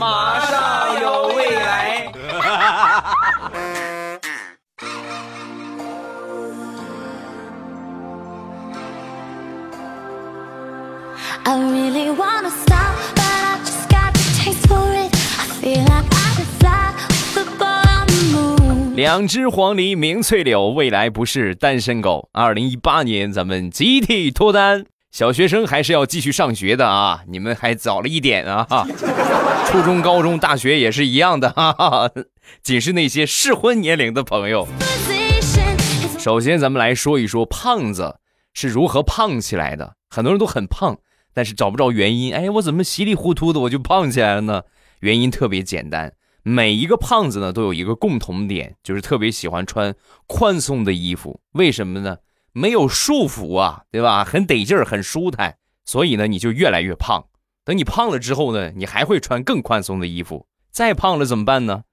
马上有未来。I really wanna stop, but I just got the taste for it. I feel like I could fly with the ball on the moon. 两只黄鹂鸣翠柳，未来不是单身狗。二零一八年，咱们集体脱单。小学生还是要继续上学的啊，你们还早了一点啊。初中、高中、大学也是一样的，哈哈，仅是那些适婚年龄的朋友。首先，咱们来说一说胖子是如何胖起来的。很多人都很胖，但是找不着原因。哎，我怎么稀里糊涂的我就胖起来了呢？原因特别简单，每一个胖子呢都有一个共同点，就是特别喜欢穿宽松的衣服。为什么呢？没有束缚啊，对吧？很得劲儿，很舒坦，所以呢你就越来越胖。等你胖了之后呢，你还会穿更宽松的衣服。再胖了怎么办呢？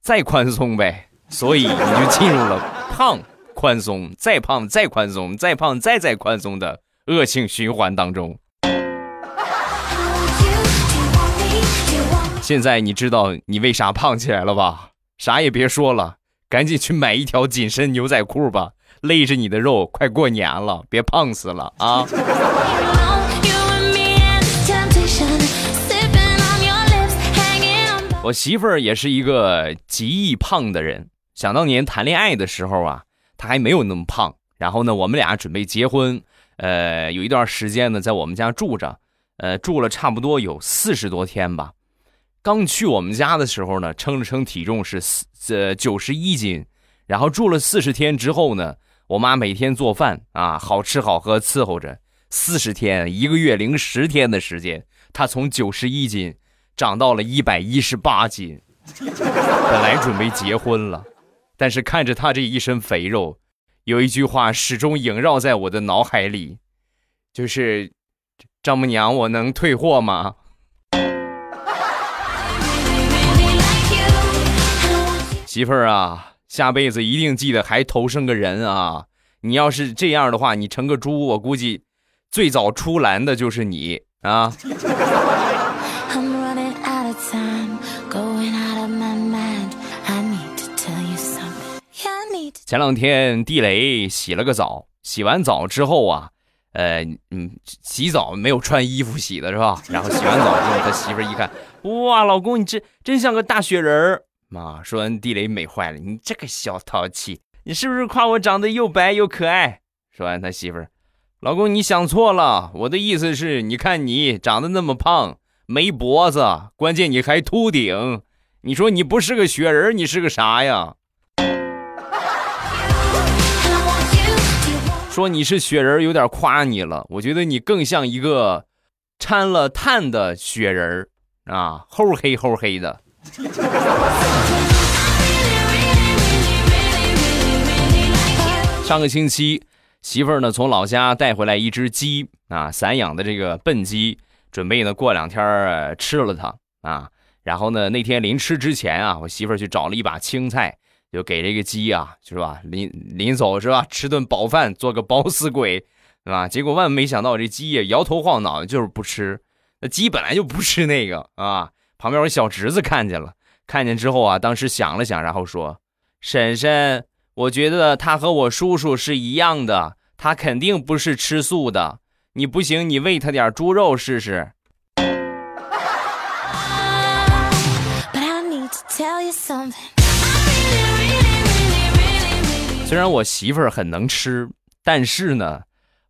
再宽松呗。所以你就进入了 胖、宽松、再胖、再宽松、再胖、再再宽松的恶性循环当中。现在你知道你为啥胖起来了吧？啥也别说了，赶紧去买一条紧身牛仔裤吧，勒着你的肉，快过年了，别胖死了啊！我媳妇儿也是一个极易胖的人。想当年谈恋爱的时候啊，她还没有那么胖。然后呢，我们俩准备结婚，呃，有一段时间呢，在我们家住着，呃，住了差不多有四十多天吧。刚去我们家的时候呢，称了称体重是四呃九十一斤，然后住了四十天之后呢，我妈每天做饭啊，好吃好喝伺候着。四十天，一个月零十天的时间，她从九十一斤长到了一百一十八斤。本来准备结婚了，但是看着她这一身肥肉，有一句话始终萦绕在我的脑海里，就是“丈母娘，我能退货吗？”媳妇儿啊，下辈子一定记得还投生个人啊！你要是这样的话，你成个猪，我估计最早出栏的就是你啊.前两天地雷洗了个澡，洗完澡之后啊，呃，嗯，洗澡没有穿衣服洗的是吧？然后洗完澡之后，他媳妇儿一看，哇，老公你这真像个大雪人儿。妈，说完地雷美坏了，你这个小淘气，你是不是夸我长得又白又可爱？说完他媳妇儿，老公你想错了，我的意思是，你看你长得那么胖，没脖子，关键你还秃顶，你说你不是个雪人，你是个啥呀？说你是雪人有点夸你了，我觉得你更像一个掺了碳的雪人啊，齁黑齁黑的。上个星期，媳妇儿呢从老家带回来一只鸡啊，散养的这个笨鸡，准备呢过两天吃了它啊。然后呢那天临吃之前啊，我媳妇儿去找了一把青菜，就给这个鸡啊，是吧？临临走是吧？吃顿饱饭，做个饱死鬼，是吧？结果万万没想到，这鸡也摇头晃脑，就是不吃。那鸡本来就不吃那个啊。旁边我小侄子看见了，看见之后啊，当时想了想，然后说：“婶婶，我觉得他和我叔叔是一样的，他肯定不是吃素的。你不行，你喂他点猪肉试试。”虽然我媳妇儿很能吃，但是呢，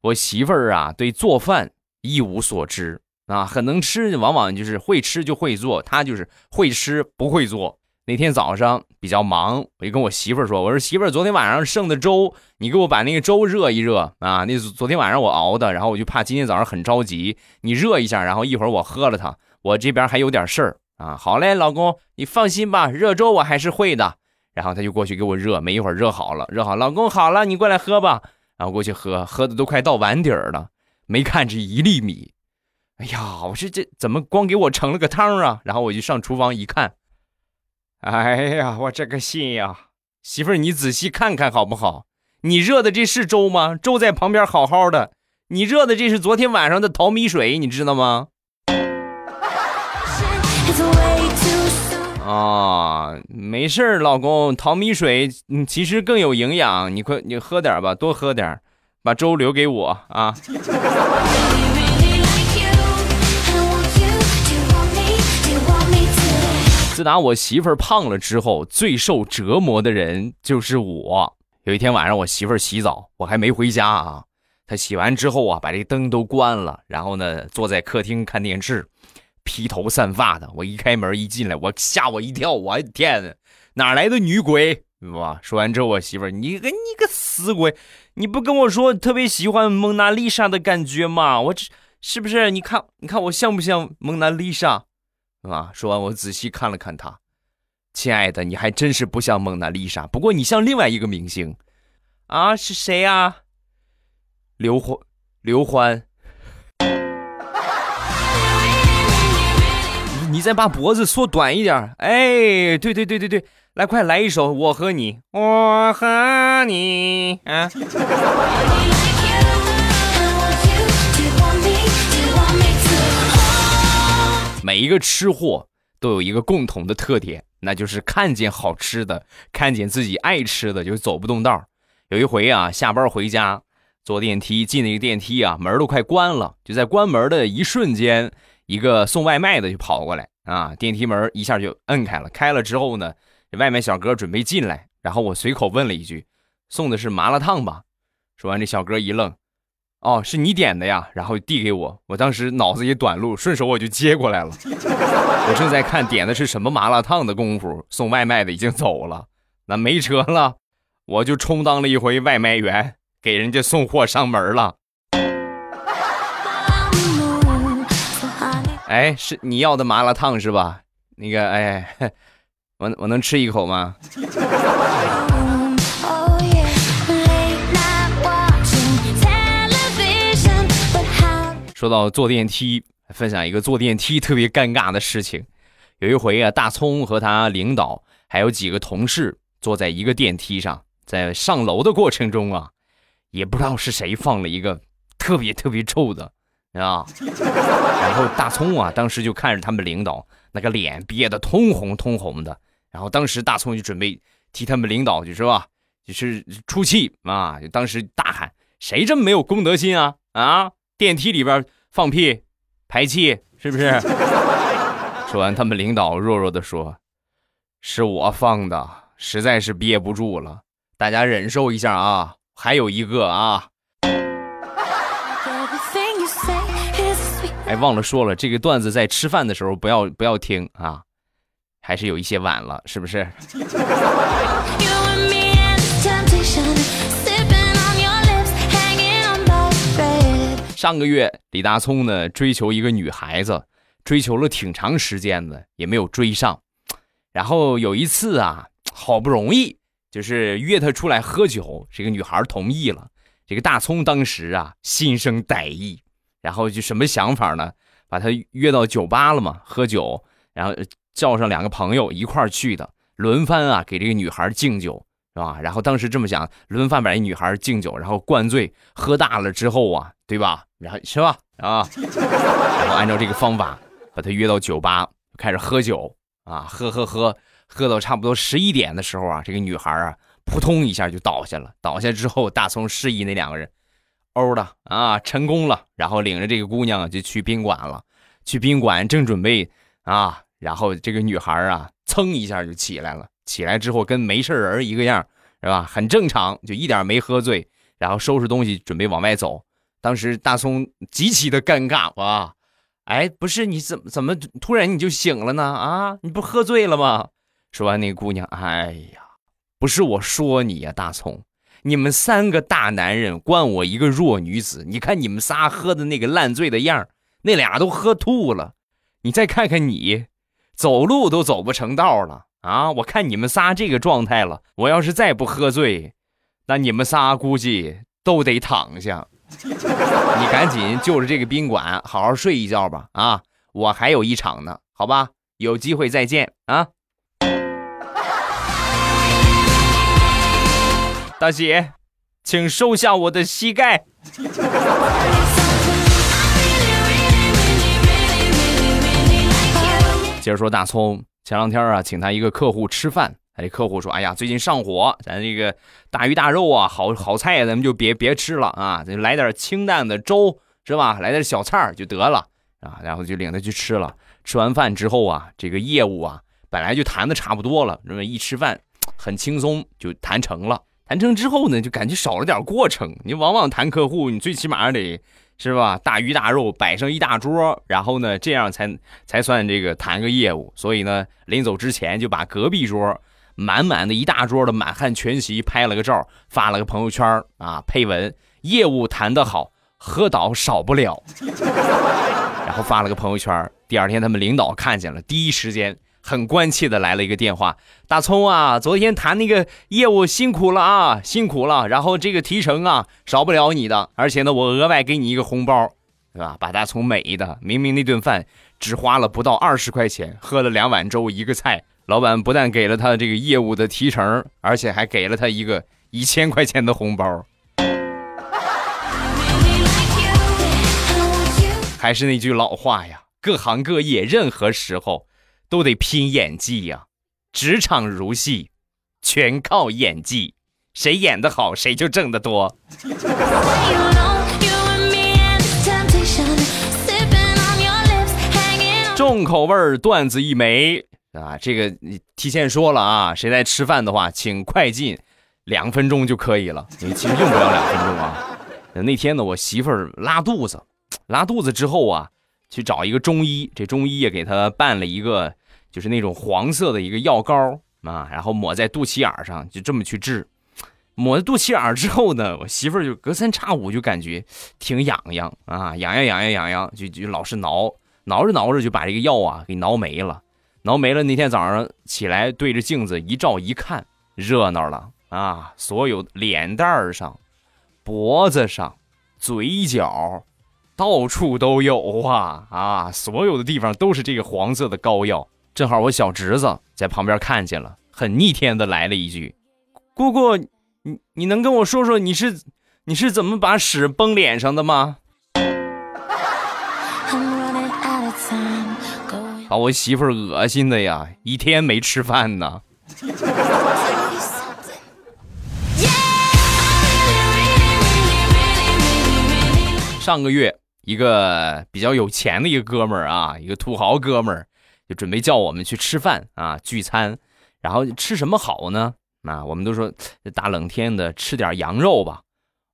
我媳妇儿啊对做饭一无所知啊，很能吃，往往就是会吃就会做，他就是会吃不会做。那天早上比较忙，我就跟我媳妇儿说：“我说媳妇儿，昨天晚上剩的粥，你给我把那个粥热一热啊。那昨天晚上我熬的，然后我就怕今天早上很着急，你热一下，然后一会儿我喝了它，我这边还有点事儿啊。好嘞，老公，你放心吧，热粥我还是会的。”然后他就过去给我热，没一会儿热好了，热好，老公好了，你过来喝吧。然后过去喝，喝的都快到碗底儿了，没看这一粒米。哎呀，我说这怎么光给我盛了个汤啊？然后我就上厨房一看，哎呀，我这个心呀，媳妇儿你仔细看看好不好？你热的这是粥吗？粥在旁边好好的，你热的这是昨天晚上的淘米水，你知道吗啊，没事儿，老公，淘米水嗯其实更有营养，你快你喝点吧，多喝点，把粥留给我啊。自打我媳妇儿胖了之后，最受折磨的人就是我。有一天晚上，我媳妇儿洗澡，我还没回家啊。她洗完之后啊，把这灯都关了，然后呢，坐在客厅看电视，披头散发的。我一开门一进来，我吓我一跳，我天，哪来的女鬼？哇！说完之后，我媳妇儿，你个你个死鬼，你不跟我说特别喜欢蒙娜丽莎的感觉吗？我这是不是？你看，你看我像不像蒙娜丽莎？啊！说完，我仔细看了看他，亲爱的，你还真是不像蒙娜丽莎，不过你像另外一个明星，啊，是谁呀、刘欢，刘欢。你再把脖子缩短一点，哎，对对对对对，来，快来一首《我和你》，我和你，啊。每一个吃货都有一个共同的特点，那就是看见好吃的，看见自己爱吃的就走不动道。有一回啊，下班回家，坐电梯进那个电梯啊，门都快关了，就在关门的一瞬间，一个送外卖的就跑过来啊，电梯门一下就摁开了。开了之后呢，这外卖小哥准备进来，然后我随口问了一句：“送的是麻辣烫吧？”说完，这小哥一愣。哦，是你点的呀，然后递给我，我当时脑子一短路，顺手我就接过来了。我正在看点的是什么麻辣烫的功夫，送外卖的已经走了，那没车了，我就充当了一回外卖员，给人家送货上门了。哎，是你要的麻辣烫是吧？那个，哎，我我能吃一口吗？说到坐电梯，分享一个坐电梯特别尴尬的事情。有一回啊，大葱和他领导还有几个同事坐在一个电梯上，在上楼的过程中啊，也不知道是谁放了一个特别特别臭的啊，然后大葱啊，当时就看着他们领导那个脸憋得通红通红的，然后当时大葱就准备替他们领导就是吧，就是出气啊，当时大喊：“谁这么没有公德心啊？啊，电梯里边放屁、排气，是不是？” 说完，他们领导弱弱的说：“是我放的，实在是憋不住了，大家忍受一下啊。还有一个啊.哎，忘了说了，这个段子在吃饭的时候不要不要听啊，还是有一些晚了，是不是？上个月李大聪呢追求一个女孩子，追求了挺长时间的，也没有追上。然后有一次啊，好不容易就是约她出来喝酒，这个女孩同意了。这个大葱当时啊心生歹意，然后就什么想法呢？把她约到酒吧了嘛，喝酒，然后叫上两个朋友一块去的，轮番啊给这个女孩敬酒，啊？然后当时这么想，轮番把一女孩敬酒，然后灌醉，喝大了之后啊，对吧？然后是吧？啊，然后按照这个方法把她约到酒吧，开始喝酒啊，喝喝喝，喝到差不多十一点的时候啊，这个女孩啊，扑通一下就倒下了。倒下之后，大葱示意那两个人，欧了啊，成功了。然后领着这个姑娘就去宾馆了。去宾馆正准备啊，然后这个女孩啊，噌一下就起来了。起来之后跟没事人一个样，是吧？很正常，就一点没喝醉。然后收拾东西准备往外走。当时大葱极其的尴尬哇，哎，不是你怎么怎么突然你就醒了呢？啊，你不喝醉了吗？说完那个姑娘，哎呀，不是我说你呀、大葱，你们三个大男人关我一个弱女子，你看你们仨喝的那个烂醉的样那俩都喝吐了，你再看看你，走路都走不成道了啊！我看你们仨这个状态了，我要是再不喝醉，那你们仨估计都得躺下。你赶紧就着这个宾馆好好睡一觉吧啊！我还有一场呢，好吧？有机会再见啊！大姐，请收下我的膝盖。接着说大葱，前两天啊，请他一个客户吃饭，他这客户说：“哎呀，最近上火，咱这个大鱼大肉啊，好好菜咱们就别别吃了啊，咱来点清淡的粥是吧？来点小菜就得了啊。”然后就领他去吃了。吃完饭之后啊，这个业务啊，本来就谈的差不多了，认为一吃饭很轻松就谈成了。谈成之后呢，就感觉少了点过程。你往往谈客户，你最起码得。是吧？大鱼大肉摆上一大桌，然后呢，这样才才算这个谈个业务。所以呢，临走之前就把隔壁桌满满的一大桌的满汉全席拍了个照，发了个朋友圈啊，配文：业务谈得好，喝倒少不了。然后发了个朋友圈。第二天他们领导看见了，第一时间。很关切的来了一个电话，大葱啊，昨天谈那个业务辛苦了啊，辛苦了。然后这个提成啊，少不了你的，而且呢，我额外给你一个红包，对吧？把大葱美的，明明那顿饭只花了不到二十块钱，喝了两碗粥一个菜，老板不但给了他这个业务的提成，而且还给了他一个一千块钱的红包。还是那句老话呀，各行各业，任何时候。都得拼演技呀，职场如戏，全靠演技，谁演得好，谁就挣得多。重口味段子一枚啊，这个你提前说了啊，谁在吃饭的话，请快进，两分钟就可以了。你其实用不了两分钟啊。那天呢，我媳妇儿拉肚子，拉肚子之后啊。去找一个中医，这中医也给他办了一个，就是那种黄色的一个药膏啊，然后抹在肚脐眼上，就这么去治。抹在肚脐眼之后呢，我媳妇儿就隔三差五就感觉挺痒痒啊，痒痒痒痒痒痒，就就老是挠，挠着挠着就把这个药啊给挠没了，挠没了。那天早上起来对着镜子一照一看，热闹了啊，所有脸蛋上、脖子上、嘴角。到处都有啊啊！所有的地方都是这个黄色的膏药。正好我小侄子在旁边看见了，很逆天的来了一句：“姑姑，你你能跟我说说你是你是怎么把屎崩脸上的吗？”把我媳妇儿恶心的呀，一天没吃饭呢。上个月。一个比较有钱的一个哥们儿啊，一个土豪哥们儿，就准备叫我们去吃饭啊，聚餐。然后吃什么好呢？啊，我们都说大冷天的吃点羊肉吧。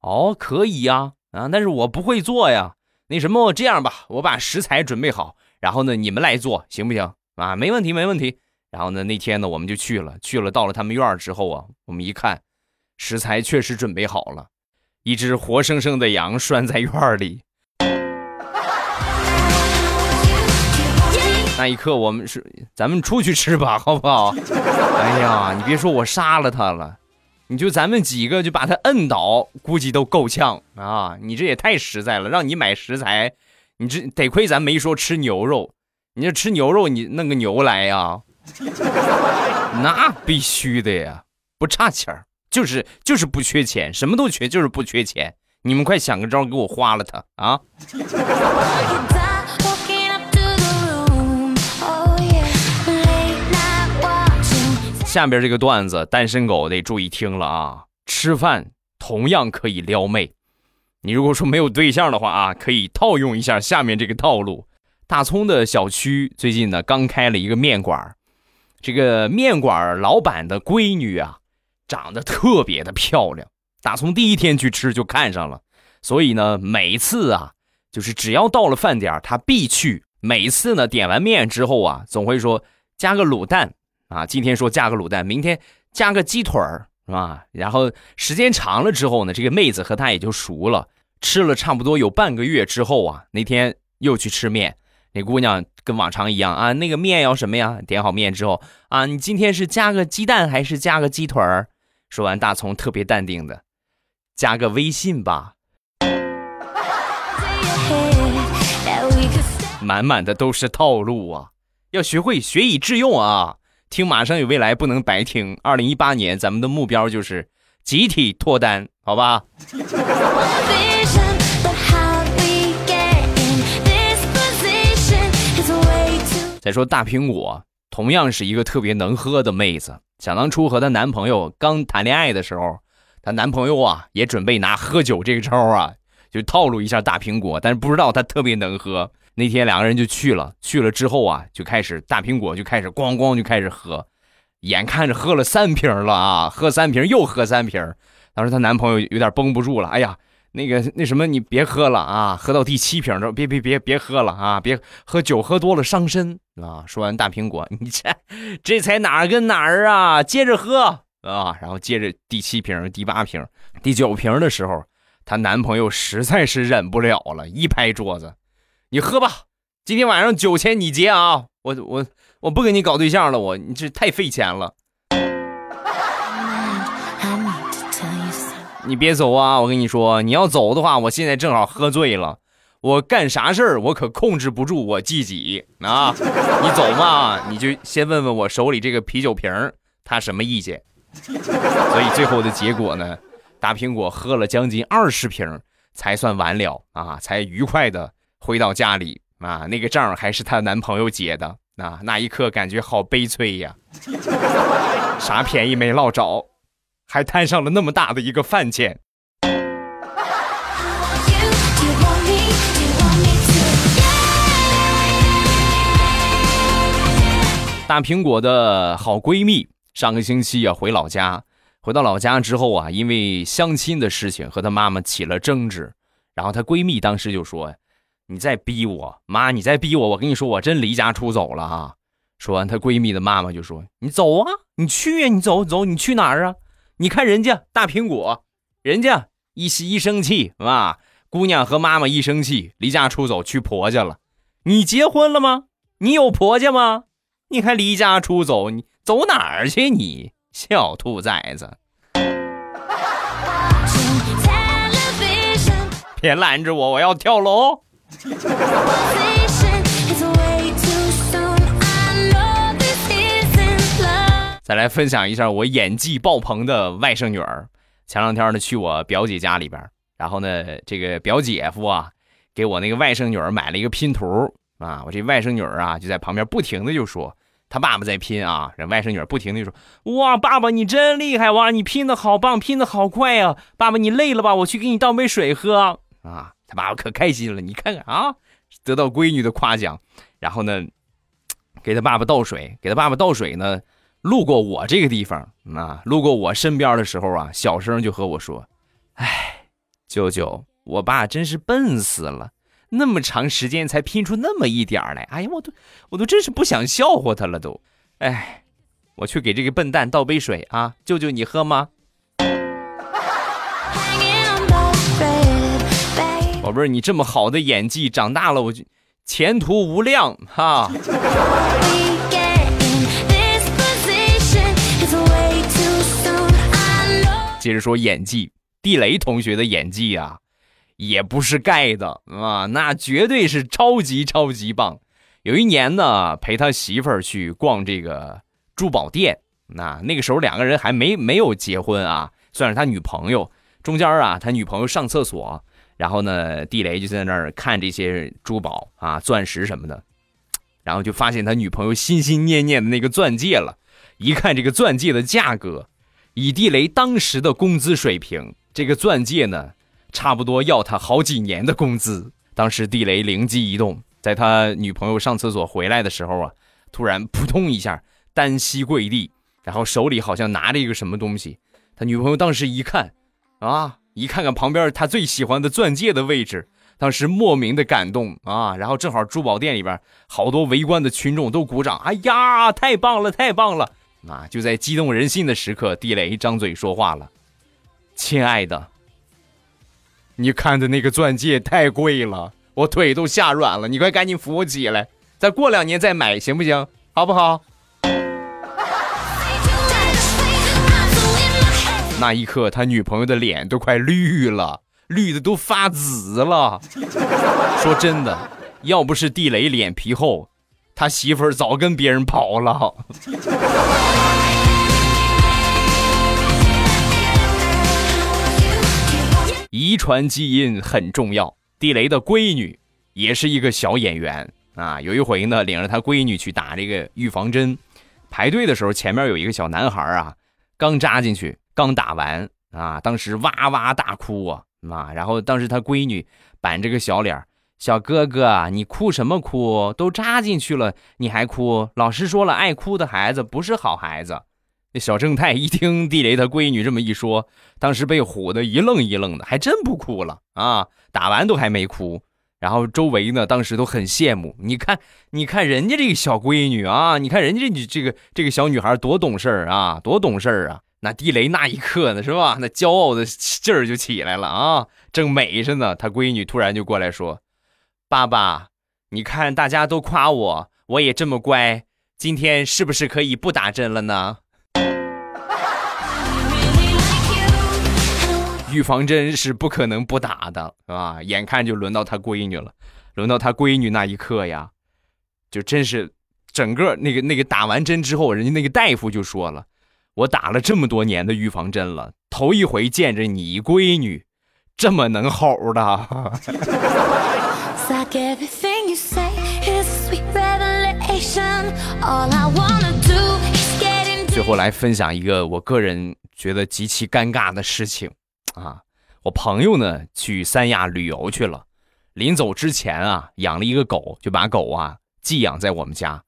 哦，可以呀，啊，但是我不会做呀。那什么，这样吧，我把食材准备好，然后呢，你们来做，行不行？啊，没问题，没问题。然后呢，那天呢，我们就去了，去了，到了他们院之后啊，我们一看，食材确实准备好了，一只活生生的羊拴在院里。那一刻，我们是咱们出去吃吧，好不好？哎呀，你别说我杀了他了，你就咱们几个就把他摁倒，估计都够呛啊！你这也太实在了，让你买食材，你这得亏咱没说吃牛肉，你这吃牛肉，你弄个牛来呀？那必须的呀，不差钱儿，就是就是不缺钱，什么都缺，就是不缺钱。你们快想个招给我花了他啊！下边这个段子，单身狗得注意听了啊！吃饭同样可以撩妹，你如果说没有对象的话啊，可以套用一下下面这个套路。大葱的小区最近呢刚开了一个面馆，这个面馆老板的闺女啊，长得特别的漂亮。大葱第一天去吃就看上了，所以呢每次啊，就是只要到了饭点他必去。每次呢点完面之后啊，总会说加个卤蛋。啊，今天说加个卤蛋，明天加个鸡腿儿，是吧？然后时间长了之后呢，这个妹子和他也就熟了。吃了差不多有半个月之后啊，那天又去吃面，那姑娘跟往常一样啊，那个面要什么呀？点好面之后啊，你今天是加个鸡蛋还是加个鸡腿儿？说完，大葱特别淡定的，加个微信吧。满满的都是套路啊，要学会学以致用啊。听马上有未来不能白听。二零一八年咱们的目标就是集体脱单，好吧？再说大苹果同样是一个特别能喝的妹子。想当初和她男朋友刚谈恋爱的时候，她男朋友啊也准备拿喝酒这个招啊，就套路一下大苹果，但是不知道她特别能喝。那天两个人就去了，去了之后啊，就开始大苹果就开始咣咣就开始喝，眼看着喝了三瓶了啊，喝三瓶又喝三瓶。当时她男朋友有点绷不住了，哎呀，那个那什么，你别喝了啊，喝到第七瓶的别别别别喝了啊，别喝酒喝多了伤身啊。说完大苹果，你这这才哪儿跟哪儿啊，接着喝啊，然后接着第七瓶、第八瓶、第九瓶的时候，她男朋友实在是忍不了了，一拍桌子。你喝吧，今天晚上酒钱你结啊！我我我不跟你搞对象了，我你这太费钱了。你别走啊！我跟你说，你要走的话，我现在正好喝醉了，我干啥事儿我可控制不住我自己啊！你走嘛，你就先问问我手里这个啤酒瓶他什么意见？所以最后的结果呢，大苹果喝了将近二十瓶才算完了啊，才愉快的。回到家里啊，那个账还是她男朋友结的啊，那一刻感觉好悲催呀，啥便宜没捞着，还摊上了那么大的一个饭钱。大苹果的好闺蜜上个星期啊回老家，回到老家之后啊，因为相亲的事情和她妈妈起了争执，然后她闺蜜当时就说。你再逼我，妈！你再逼我，我跟你说，我真离家出走了啊！说完，她闺蜜的妈妈就说：“你走啊，你去呀，你走走，你去哪儿啊？你看人家大苹果，人家一一生气啊，姑娘和妈妈一生气，离家出走去婆家了。你结婚了吗？你有婆家吗？你还离家出走，你走哪儿去？你小兔崽子！别拦着我，我要跳楼！” 再来分享一下我演技爆棚的外甥女儿。前两天呢，去我表姐家里边，然后呢，这个表姐夫啊，给我那个外甥女儿买了一个拼图啊。我这外甥女儿啊，就在旁边不停的就说，他爸爸在拼啊。这外甥女儿不停的就说，哇，爸爸你真厉害哇，你拼的好棒，拼的好快啊。爸爸你累了吧？我去给你倒杯水喝啊。他爸爸可开心了，你看看啊，得到闺女的夸奖，然后呢，给他爸爸倒水，给他爸爸倒水呢，路过我这个地方啊，路过我身边的时候啊，小声就和我说：“哎，舅舅，我爸真是笨死了，那么长时间才拼出那么一点来，哎呀，我都我都真是不想笑话他了都，哎，我去给这个笨蛋倒杯水啊，舅舅你喝吗？”宝贝儿，你这么好的演技，长大了我就前途无量哈。接着说演技，地雷同学的演技啊，也不是盖的啊，那绝对是超级超级棒。有一年呢，陪他媳妇儿去逛这个珠宝店，那那个时候两个人还没没有结婚啊，算是他女朋友。中间啊，他女朋友上厕所。然后呢，地雷就在那儿看这些珠宝啊、钻石什么的，然后就发现他女朋友心心念念的那个钻戒了。一看这个钻戒的价格，以地雷当时的工资水平，这个钻戒呢，差不多要他好几年的工资。当时地雷灵机一动，在他女朋友上厕所回来的时候啊，突然扑通一下单膝跪地，然后手里好像拿着一个什么东西。他女朋友当时一看，啊。一看看旁边他最喜欢的钻戒的位置，当时莫名的感动啊！然后正好珠宝店里边好多围观的群众都鼓掌，哎呀，太棒了，太棒了！啊，就在激动人心的时刻，地雷张嘴说话了：“亲爱的，你看的那个钻戒太贵了，我腿都吓软了，你快赶紧扶我起来，再过两年再买，行不行？好不好？”那一刻，他女朋友的脸都快绿了，绿的都发紫了。说真的，要不是地雷脸皮厚，他媳妇儿早跟别人跑了。遗传基因很重要，地雷的闺女也是一个小演员，啊。有一回呢，领着他闺女去打这个预防针，排队的时候，前面有一个小男孩啊，刚扎进去，刚打完啊，当时哇哇大哭啊啊！然后当时他闺女板着个小脸小哥哥，你哭什么哭？都扎进去了，你还哭？老师说了，爱哭的孩子不是好孩子。那小正太一听地雷他闺女这么一说，当时被唬得一愣一愣的，还真不哭了啊！打完都还没哭。然后周围呢，当时都很羡慕。你看，你看人家这个小闺女啊，你看人家这这个这个小女孩多懂事儿啊，多懂事儿啊！那地雷那一刻呢，是吧？那骄傲的劲儿就起来了啊，正美着呢。他闺女突然就过来说。爸爸，你看大家都夸我，我也这么乖，今天是不是可以不打针了呢？预防针是不可能不打的，是吧？眼看就轮到他闺女了，轮到他闺女那一刻呀，就真是整个那个那个打完针之后，人家那个大夫就说了，我打了这么多年的预防针了，头一回见着你闺女这么能吼的。最后来分享一个我个人觉得极其尴尬的事情啊！我朋友呢去三亚旅游去了，临走之前啊养了一个狗，就把狗啊寄养在我们家。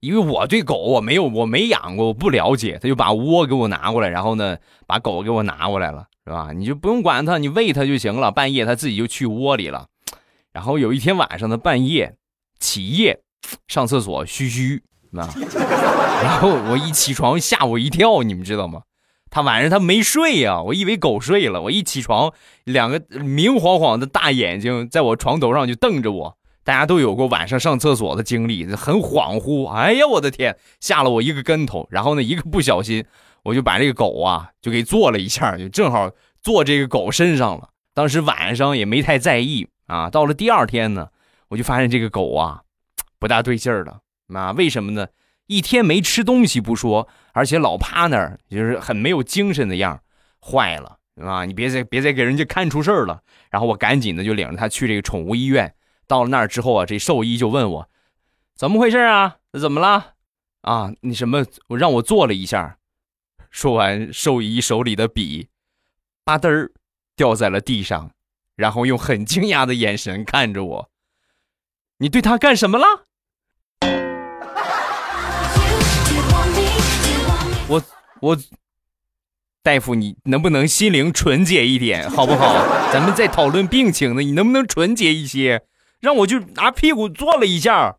因为我对狗我没有我没养过，我不了解，他就把窝给我拿过来，然后呢把狗给我拿过来了，是吧？你就不用管它，你喂它就行了，半夜它自己就去窝里了。然后有一天晚上的半夜，起夜上厕所嘘嘘啊，然后我一起床吓我一跳，你们知道吗？他晚上他没睡呀，我以为狗睡了，我一起床，两个明晃晃的大眼睛在我床头上就瞪着我。大家都有过晚上上厕所的经历，很恍惚。哎呀，我的天，吓了我一个跟头。然后呢，一个不小心，我就把这个狗啊就给坐了一下，就正好坐这个狗身上了。当时晚上也没太在意。啊，到了第二天呢，我就发现这个狗啊，不大对劲儿了。啊，为什么呢？一天没吃东西不说，而且老趴那儿，就是很没有精神的样坏了，啊，你别再别再给人家看出事儿了。然后我赶紧的就领着他去这个宠物医院。到了那儿之后啊，这兽医就问我，怎么回事啊？怎么了？啊，你什么？我让我做了一下。说完，兽医手里的笔，吧嘚儿掉在了地上。然后用很惊讶的眼神看着我，你对他干什么了？我我，大夫，你能不能心灵纯洁一点，好不好？咱们在讨论病情呢，你能不能纯洁一些？让我就拿屁股坐了一下，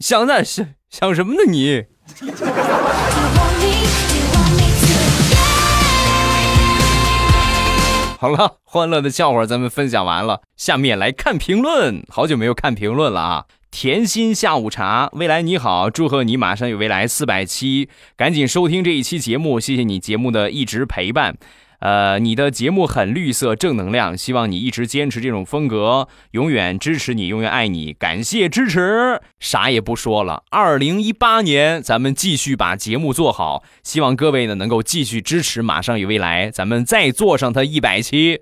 想呢想想什么呢你？好了，欢乐的笑话咱们分享完了，下面来看评论。好久没有看评论了啊！甜心下午茶，未来你好，祝贺你马上有未来四百期，赶紧收听这一期节目，谢谢你节目的一直陪伴。呃，你的节目很绿色，正能量，希望你一直坚持这种风格，永远支持你，永远爱你，感谢支持，啥也不说了。二零一八年，咱们继续把节目做好，希望各位呢能够继续支持，马上与未来，咱们再做上它一百期，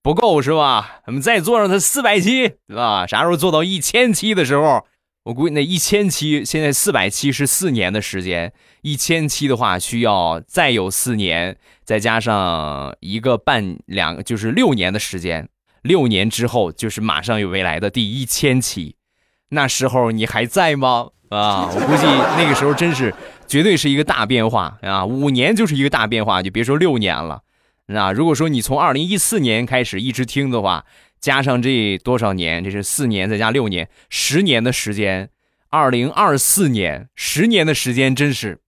不够是吧？咱们再做上它四百期，对吧？啥时候做到一千期的时候？我估计那一千期，现在四百期是四年的时间，一千期的话需要再有四年，再加上一个半两，就是六年的时间。六年之后就是马上有未来的第一千期，那时候你还在吗？啊，我估计那个时候真是绝对是一个大变化啊！五年就是一个大变化，就别说六年了。那如果说你从二零一四年开始一直听的话。加上这多少年？这是四年，再加六年，十年的时间。二零二四年，十年的时间，真是，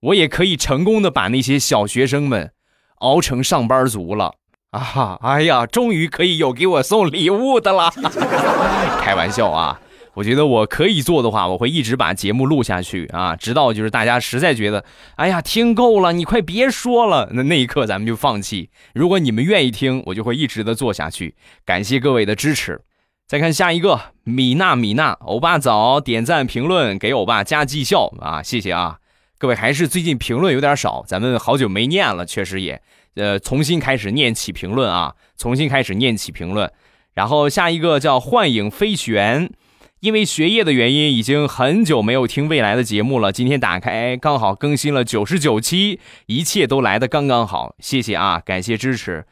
我也可以成功的把那些小学生们熬成上班族了啊！哎呀，终于可以有给我送礼物的了。开玩笑啊。我觉得我可以做的话，我会一直把节目录下去啊，直到就是大家实在觉得，哎呀，听够了，你快别说了，那那一刻咱们就放弃。如果你们愿意听，我就会一直的做下去。感谢各位的支持。再看下一个，米娜米娜，欧巴早点赞评论，给欧巴加绩效啊，谢谢啊。各位还是最近评论有点少，咱们好久没念了，确实也，呃，重新开始念起评论啊，重新开始念起评论。然后下一个叫幻影飞旋。因为学业的原因，已经很久没有听未来的节目了。今天打开，刚好更新了九十九期，一切都来的刚刚好。谢谢啊，感谢支持。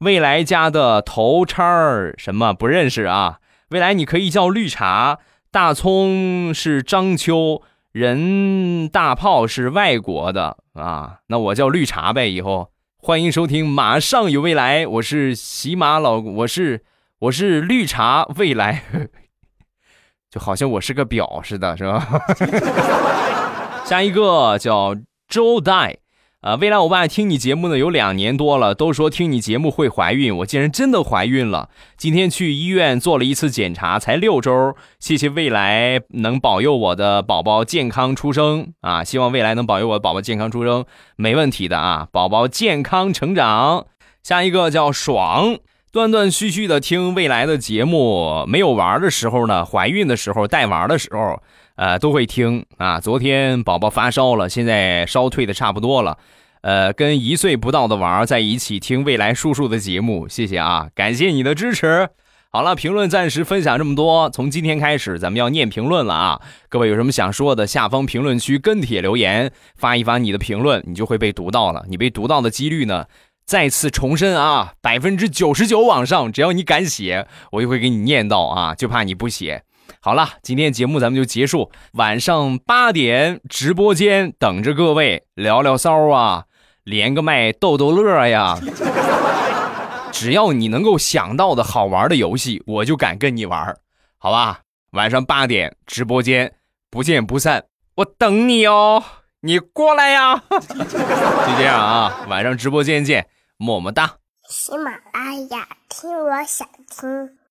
未来家的头叉儿什么不认识啊？未来你可以叫绿茶，大葱是章丘，人大炮是外国的啊。那我叫绿茶呗，以后欢迎收听，马上有未来。我是喜马老，我是我是绿茶未来。就好像我是个表似的，是吧？下一个叫周代，啊，未来我爸听你节目呢有两年多了，都说听你节目会怀孕，我竟然真的怀孕了。今天去医院做了一次检查，才六周。谢谢未来能保佑我的宝宝健康出生啊！希望未来能保佑我的宝宝健康出生，没问题的啊！宝宝健康成长。下一个叫爽。断断续续的听未来的节目，没有玩的时候呢，怀孕的时候带玩的时候，呃，都会听啊。昨天宝宝发烧了，现在烧退的差不多了，呃，跟一岁不到的娃在一起听未来叔叔的节目，谢谢啊，感谢你的支持。好了，评论暂时分享这么多，从今天开始咱们要念评论了啊。各位有什么想说的，下方评论区跟帖留言，发一发你的评论，你就会被读到了。你被读到的几率呢？再次重申啊，百分之九十九往上，只要你敢写，我就会给你念到啊，就怕你不写。好了，今天节目咱们就结束，晚上八点直播间等着各位聊聊骚啊，连个麦逗逗乐呀。只要你能够想到的好玩的游戏，我就敢跟你玩，好吧？晚上八点直播间不见不散，我等你哦，你过来呀。就这样啊，晚上直播间见。么么哒！喜马拉雅，听我想听。